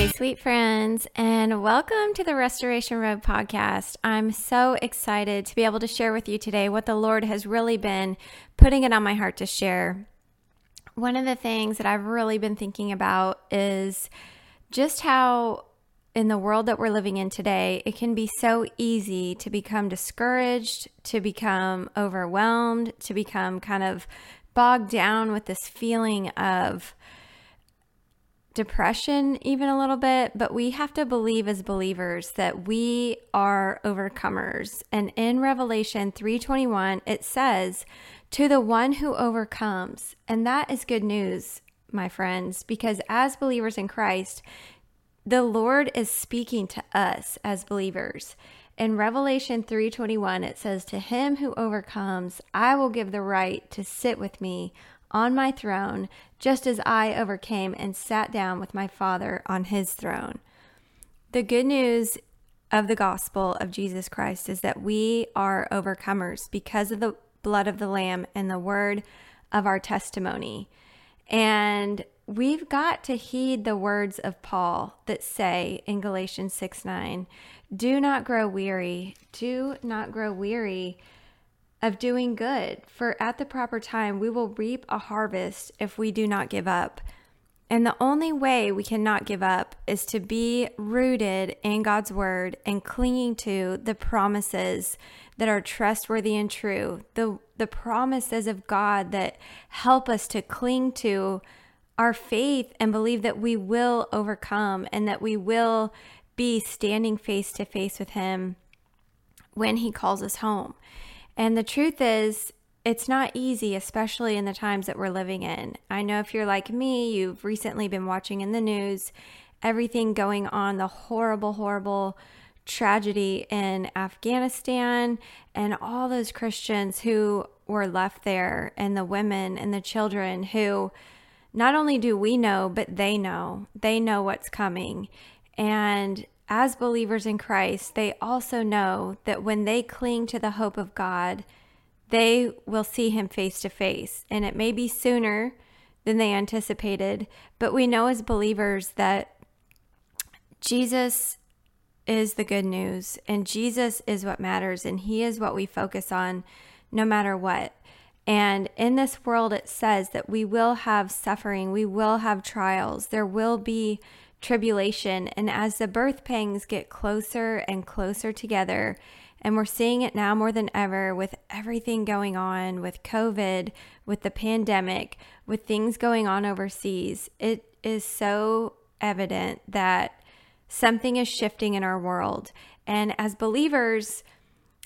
Hey, sweet friends, and welcome to the Restoration Road podcast. I'm so excited to be able to share with you today what the Lord has really been putting it on my heart to share. One of the things that I've really been thinking about is just how, in the world that we're living in today, it can be so easy to become discouraged, to become overwhelmed, to become kind of bogged down with this feeling of depression even a little bit, but we have to believe as believers that we are overcomers. And in Revelation 3:21 it says, "To the one who overcomes." And that is good news, my friends, because as believers in Christ, the Lord is speaking to us as believers. In Revelation 3:21 it says to him who overcomes I will give the right to sit with me on my throne, just as I overcame and sat down with my Father on his throne. The good news of the gospel of Jesus Christ is that we are overcomers because of the blood of the Lamb and the word of our testimony. And we've got to heed the words of Paul that say in Galatians 6 9, do not grow weary, do not grow weary of doing good, for at the proper time we will reap a harvest if we do not give up. And the only way we cannot give up is to be rooted in God's word and clinging to the promises that are trustworthy and true. The the promises of God that help us to cling to our faith and believe that we will overcome and that we will be standing face to face with him when he calls us home. And the truth is, it's not easy, especially in the times that we're living in. I know if you're like me, you've recently been watching in the news everything going on, the horrible, horrible tragedy in Afghanistan, and all those Christians who were left there, and the women and the children who not only do we know, but they know. They know what's coming. And as believers in Christ, they also know that when they cling to the hope of God, they will see Him face to face. And it may be sooner than they anticipated, but we know as believers that Jesus is the good news, and Jesus is what matters, and He is what we focus on no matter what. And in this world, it says that we will have suffering, we will have trials, there will be tribulation. And as the birth pangs get closer and closer together, and we're seeing it now more than ever with everything going on with COVID, with the pandemic, with things going on overseas, it is so evident that something is shifting in our world. And as believers,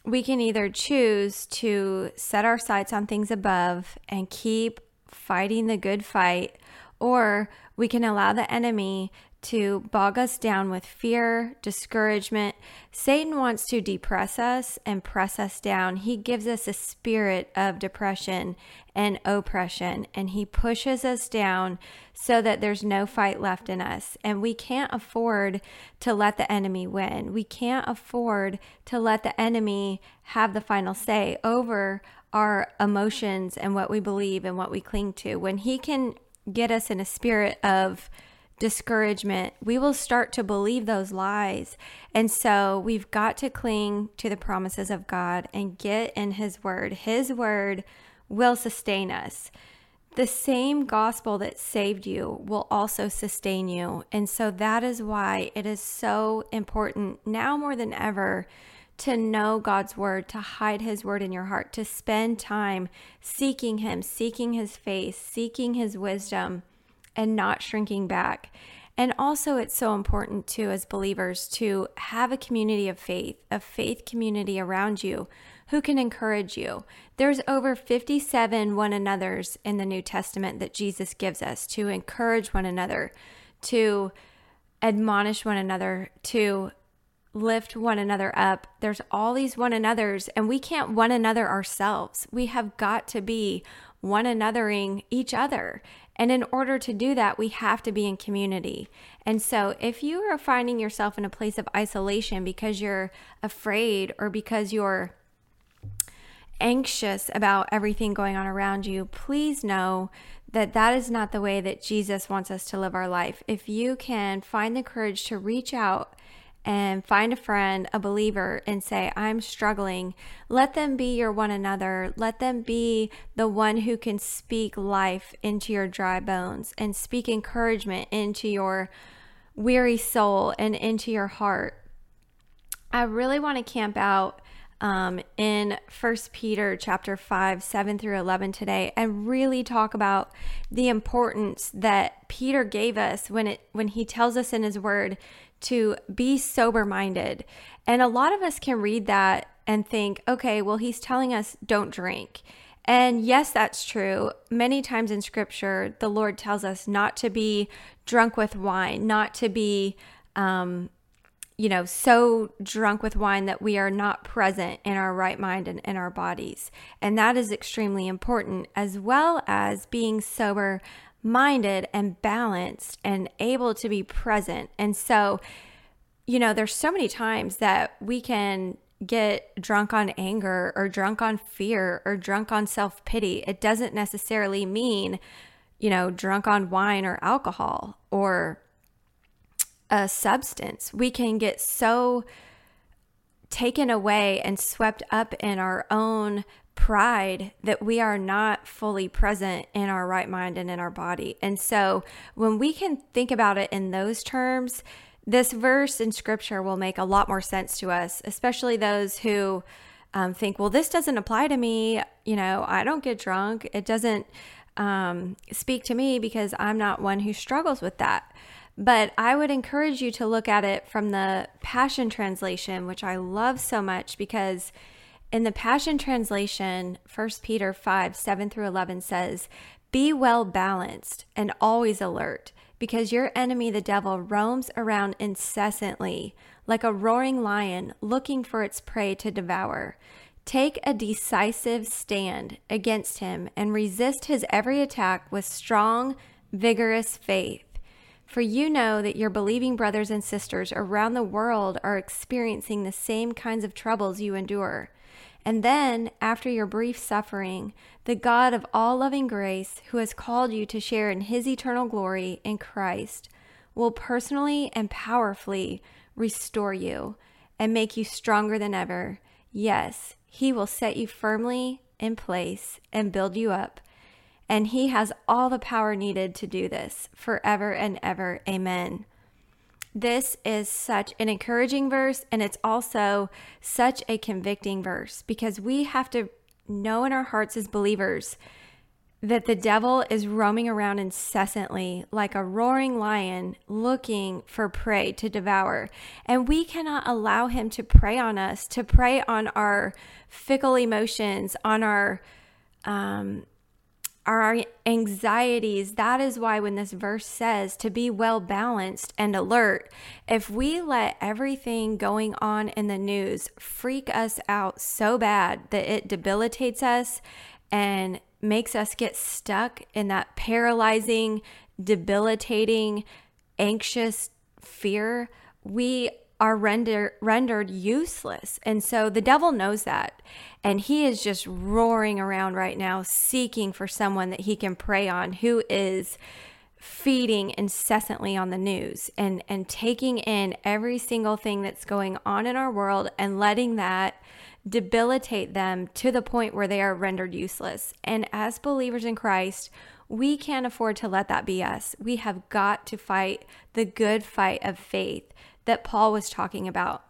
we can either choose to set our sights on things above and keep fighting the good fight, or we can allow the enemy to bog us down with fear, discouragement. Satan wants to depress us and press us down. He gives us a spirit of depression and oppression, and he pushes us down so that there's no fight left in us. And we can't afford to let the enemy win. We can't afford to let the enemy have the final say over our emotions and what we believe and what we cling to. When he can get us in a spirit of discouragement, we will start to believe those lies. And so we've got to cling to the promises of God and get in His Word. His Word will sustain us. The same gospel that saved you will also sustain you. And so that is why it is so important now more than ever to know God's word, to hide his word in your heart, to spend time seeking him, seeking his face, seeking his wisdom and not shrinking back. And also, it's so important too, as believers, to have a community of faith, a faith community around you who can encourage you. There's over 57 one another's in the New Testament that Jesus gives us to encourage one another, to admonish one another, to lift one another up. There's all these one another's, and we can't one another ourselves. We have got to be one anothering each other. And in order to do that, we have to be in community. And so, if you are finding yourself in a place of isolation because you're afraid or because you're anxious about everything going on around you, please know that that is not the way that Jesus wants us to live our life. If you can find the courage to reach out and find a friend, a believer, and say, I'm struggling, let them be your one another. Let them be the one who can speak life into your dry bones and speak encouragement into your weary soul and into your heart. I really want to camp out um, in First Peter chapter 5, 7 through 11 today and really talk about the importance that Peter gave us when it when he tells us in his word to be sober minded. And a lot of us can read that and think, okay, well, he's telling us don't drink. And yes, that's true. Many times in scripture, the Lord tells us not to be drunk with wine, not to be um, you know, so drunk with wine that we are not present in our right mind and in our bodies. And that is extremely important, as well as being sober minded and balanced and able to be present. And so, you know, there's so many times that we can get drunk on anger or drunk on fear or drunk on self pity. It doesn't necessarily mean, you know, drunk on wine or alcohol or a substance. We can get so taken away and swept up in our own pride that we are not fully present in our right mind and in our body. And so when we can think about it in those terms, this verse in scripture will make a lot more sense to us, especially those who um, think, well, this doesn't apply to me. You know, I don't get drunk. It doesn't um, speak to me because I'm not one who struggles with that. But I would encourage you to look at it from the Passion Translation, which I love so much because in the Passion Translation, 1 Peter 5 7 through 11 says, Be well balanced and always alert, because your enemy, the devil, roams around incessantly like a roaring lion looking for its prey to devour. Take a decisive stand against him and resist his every attack with strong, vigorous faith. For you know that your believing brothers and sisters around the world are experiencing the same kinds of troubles you endure. And then, after your brief suffering, the God of all loving grace, who has called you to share in his eternal glory in Christ, will personally and powerfully restore you and make you stronger than ever. Yes, he will set you firmly in place and build you up and He has all the power needed to do this forever and ever. Amen. This is such an encouraging verse, and it's also such a convicting verse because we have to know in our hearts as believers that the devil is roaming around incessantly like a roaring lion looking for prey to devour. And we cannot allow him to prey on us, to prey on our fickle emotions, on our um, our anxieties. That is why when this verse says to be well balanced and alert, if we let everything going on in the news freak us out so bad that it debilitates us and makes us get stuck in that paralyzing, debilitating, anxious fear, we are render, rendered useless. And so the devil knows that. And he is just roaring around right now, seeking for someone that he can prey on who is feeding incessantly on the news and, and taking in every single thing that's going on in our world and letting that debilitate them to the point where they are rendered useless. And as believers in Christ, we can't afford to let that be us. We have got to fight the good fight of faith that Paul was talking about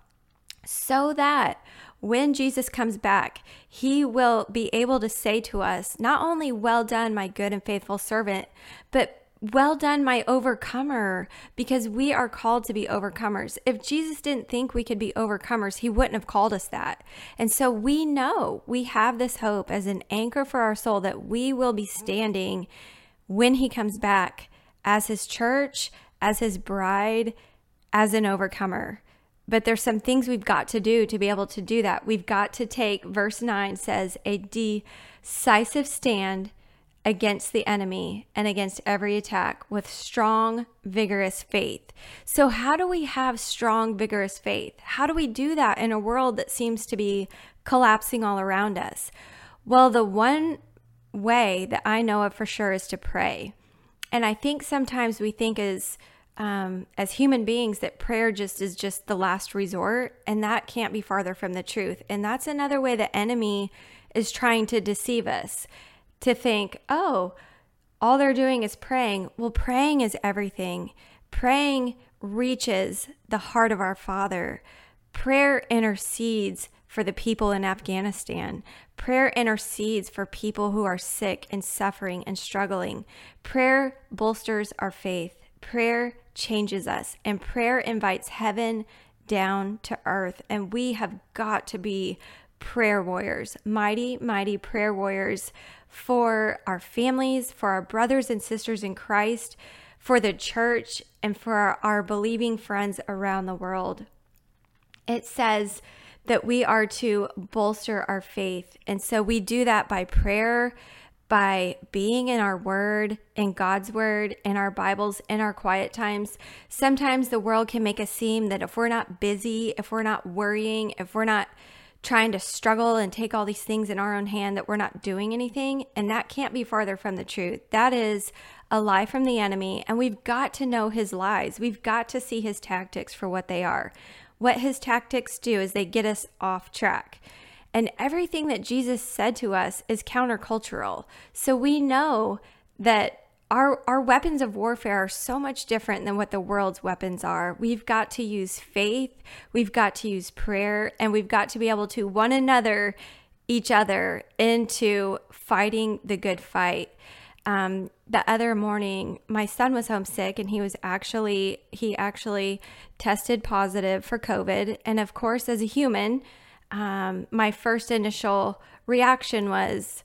so that when Jesus comes back, he will be able to say to us, not only, Well done, my good and faithful servant, but well done, my overcomer, because we are called to be overcomers. If Jesus didn't think we could be overcomers, he wouldn't have called us that. And so we know we have this hope as an anchor for our soul that we will be standing when he comes back as his church, as his bride, as an overcomer. But there's some things we've got to do to be able to do that. We've got to take, verse 9 says, a decisive stand against the enemy and against every attack with strong, vigorous faith. So, how do we have strong, vigorous faith? How do we do that in a world that seems to be collapsing all around us? Well, the one way that I know of for sure is to pray. And I think sometimes we think as um, as human beings that prayer just is just the last resort, and that can't be farther from the truth. And that's another way the enemy is trying to deceive us to think, oh, all they're doing is praying. Well, praying is everything. Praying reaches the heart of our Father. Prayer intercedes for the people in Afghanistan. Prayer intercedes for people who are sick and suffering and struggling. Prayer bolsters our faith. Prayer changes us, and prayer invites heaven down to earth. And we have got to be prayer warriors, mighty, mighty prayer warriors for our families, for our brothers and sisters in Christ, for the church, and for our, our believing friends around the world. It says, that we are to bolster our faith. And so we do that by prayer, by being in our word, in God's word, in our Bibles, in our quiet times. Sometimes the world can make us seem that if we're not busy, if we're not worrying, if we're not trying to struggle and take all these things in our own hand, that we're not doing anything. And that can't be farther from the truth. That is a lie from the enemy. And we've got to know his lies. We've got to see his tactics for what they are. What his tactics do is they get us off track. And everything that Jesus said to us is countercultural. So we know that our, our weapons of warfare are so much different than what the world's weapons are. We've got to use faith, we've got to use prayer, and we've got to be able to one another, each other, into fighting the good fight um, the other morning my son was homesick and he was actually he actually tested positive for covid and of course as a human um, my first initial reaction was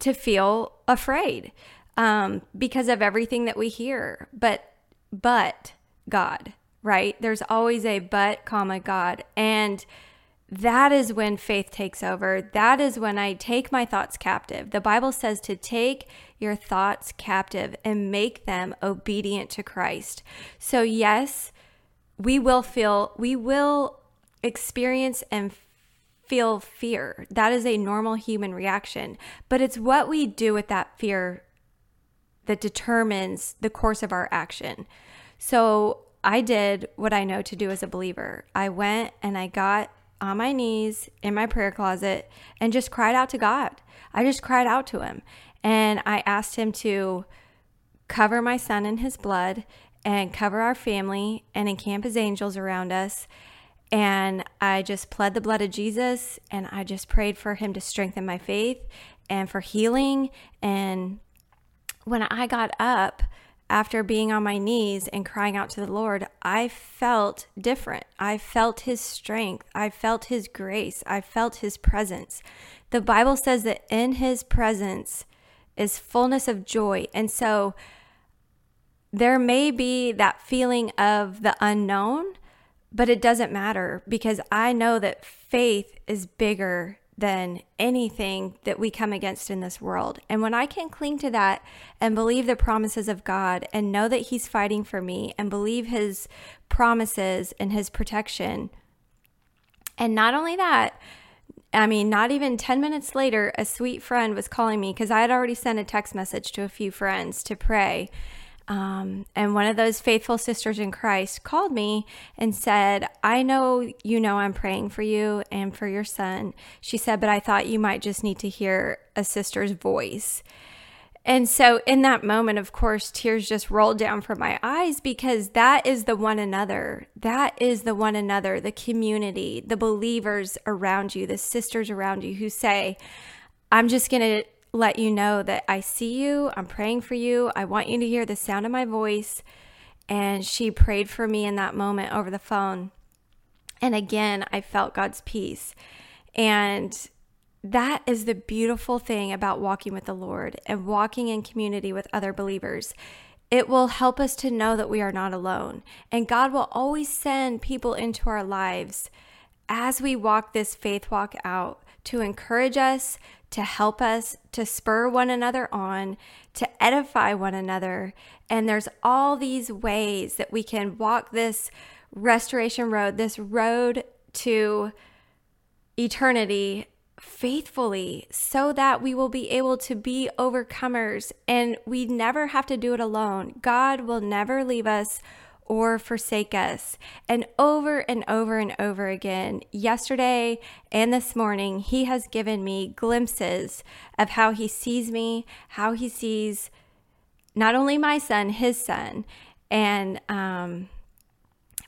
to feel afraid um, because of everything that we hear but but god right there's always a but comma god and that is when faith takes over. That is when I take my thoughts captive. The Bible says to take your thoughts captive and make them obedient to Christ. So, yes, we will feel, we will experience and feel fear. That is a normal human reaction. But it's what we do with that fear that determines the course of our action. So, I did what I know to do as a believer. I went and I got on my knees in my prayer closet and just cried out to God. I just cried out to him and I asked him to cover my son in his blood and cover our family and encamp his angels around us. And I just pled the blood of Jesus and I just prayed for him to strengthen my faith and for healing. And when I got up, after being on my knees and crying out to the Lord, I felt different. I felt His strength. I felt His grace. I felt His presence. The Bible says that in His presence is fullness of joy. And so there may be that feeling of the unknown, but it doesn't matter because I know that faith is bigger than anything that we come against in this world. And when I can cling to that and believe the promises of God and know that He's fighting for me and believe His promises and His protection, and not only that, I mean, not even 10 minutes later, a sweet friend was calling me because I had already sent a text message to a few friends to pray. Um, and one of those faithful sisters in Christ called me and said, I know you know I'm praying for you and for your son. She said, but I thought you might just need to hear a sister's voice. And so, in that moment, of course, tears just rolled down from my eyes because that is the one another. That is the one another, the community, the believers around you, the sisters around you who say, I'm just going to let you know that I see you. I'm praying for you. I want you to hear the sound of my voice. And she prayed for me in that moment over the phone. And again, I felt God's peace. And that is the beautiful thing about walking with the Lord and walking in community with other believers. It will help us to know that we are not alone. And God will always send people into our lives as we walk this faith walk out to encourage us, to help us, to spur one another on, to edify one another. And there's all these ways that we can walk this restoration road, this road to eternity faithfully so that we will be able to be overcomers and we never have to do it alone. God will never leave us or forsake us. And over and over and over again, yesterday and this morning, He has given me glimpses of how He sees me, how He sees not only my son, His son, and, um,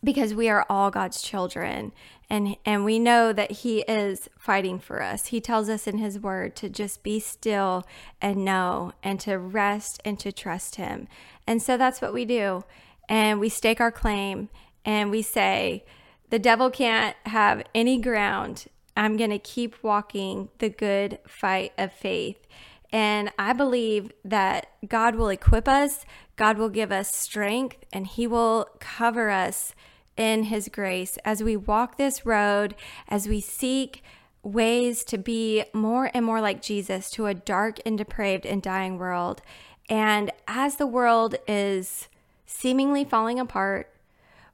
because we are all God's children and and we know that he is fighting for us. He tells us in his word to just be still and know and to rest and to trust him. And so that's what we do. And we stake our claim and we say the devil can't have any ground. I'm going to keep walking the good fight of faith. And I believe that God will equip us, God will give us strength, and He will cover us in His grace as we walk this road, as we seek ways to be more and more like Jesus to a dark and depraved and dying world. And as the world is seemingly falling apart,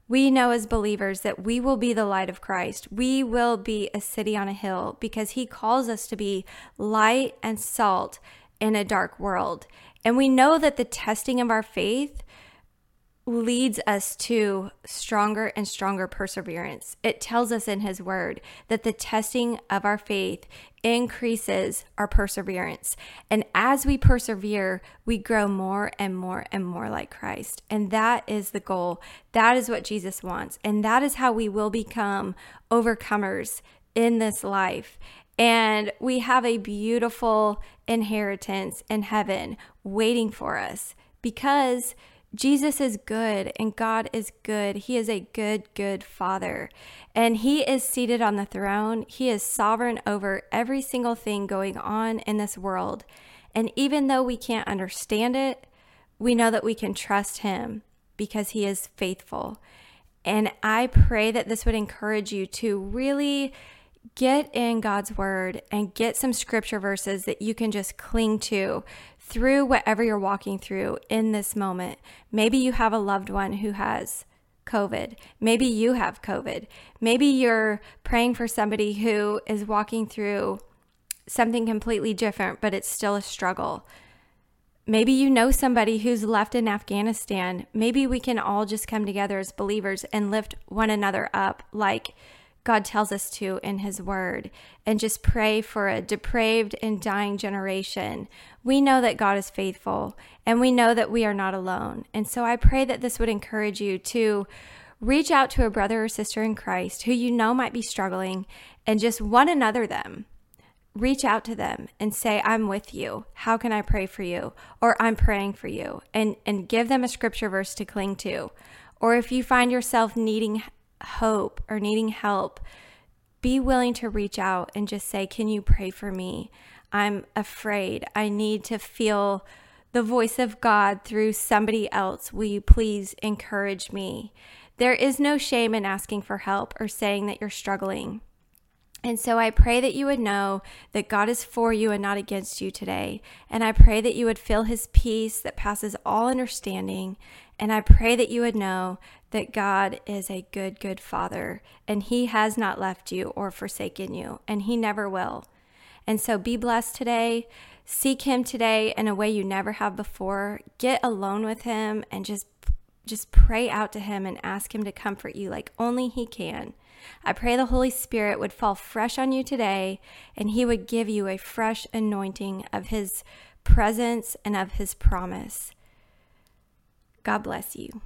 we know as believers that we will be the light of Christ. We will be a city on a hill because He calls us to be light and salt in a dark world. And we know that the testing of our faith leads us to stronger and stronger perseverance. It tells us in His Word that the testing of our faith increases our perseverance. And as we persevere, we grow more and more and more like Christ. And that is the goal. That is what Jesus wants. And that is how we will become overcomers in this life. And we have a beautiful inheritance in heaven waiting for us because Jesus is good and God is good. He is a good, good Father. And He is seated on the throne. He is sovereign over every single thing going on in this world. And even though we can't understand it, we know that we can trust Him because He is faithful. And I pray that this would encourage you to really get in God's word and get some scripture verses that you can just cling to through whatever you're walking through in this moment. Maybe you have a loved one who has COVID. Maybe you have COVID. Maybe you're praying for somebody who is walking through something completely different, but it's still a struggle. Maybe you know somebody who's left in Afghanistan. Maybe we can all just come together as believers and lift one another up like God tells us to in His Word and just pray for a depraved and dying generation. We know that God is faithful and we know that we are not alone. And so I pray that this would encourage you to reach out to a brother or sister in Christ who you know might be struggling and just one another them. Reach out to them and say, I'm with you. How can I pray for you? Or I'm praying for you. And, and give them a scripture verse to cling to. Or if you find yourself needing hope or needing help, be willing to reach out and just say, Can you pray for me? I'm afraid. I need to feel the voice of God through somebody else. Will you please encourage me? There is no shame in asking for help or saying that you're struggling. And so I pray that you would know that God is for you and not against you today. And I pray that you would feel his peace that passes all understanding. And I pray that you would know that God is a good, good father and he has not left you or forsaken you, and he never will. And so be blessed today. Seek him today in a way you never have before. Get alone with him and just just pray out to him and ask him to comfort you like only he can. I pray the Holy Spirit would fall fresh on you today and he would give you a fresh anointing of his presence and of his promise. God bless you.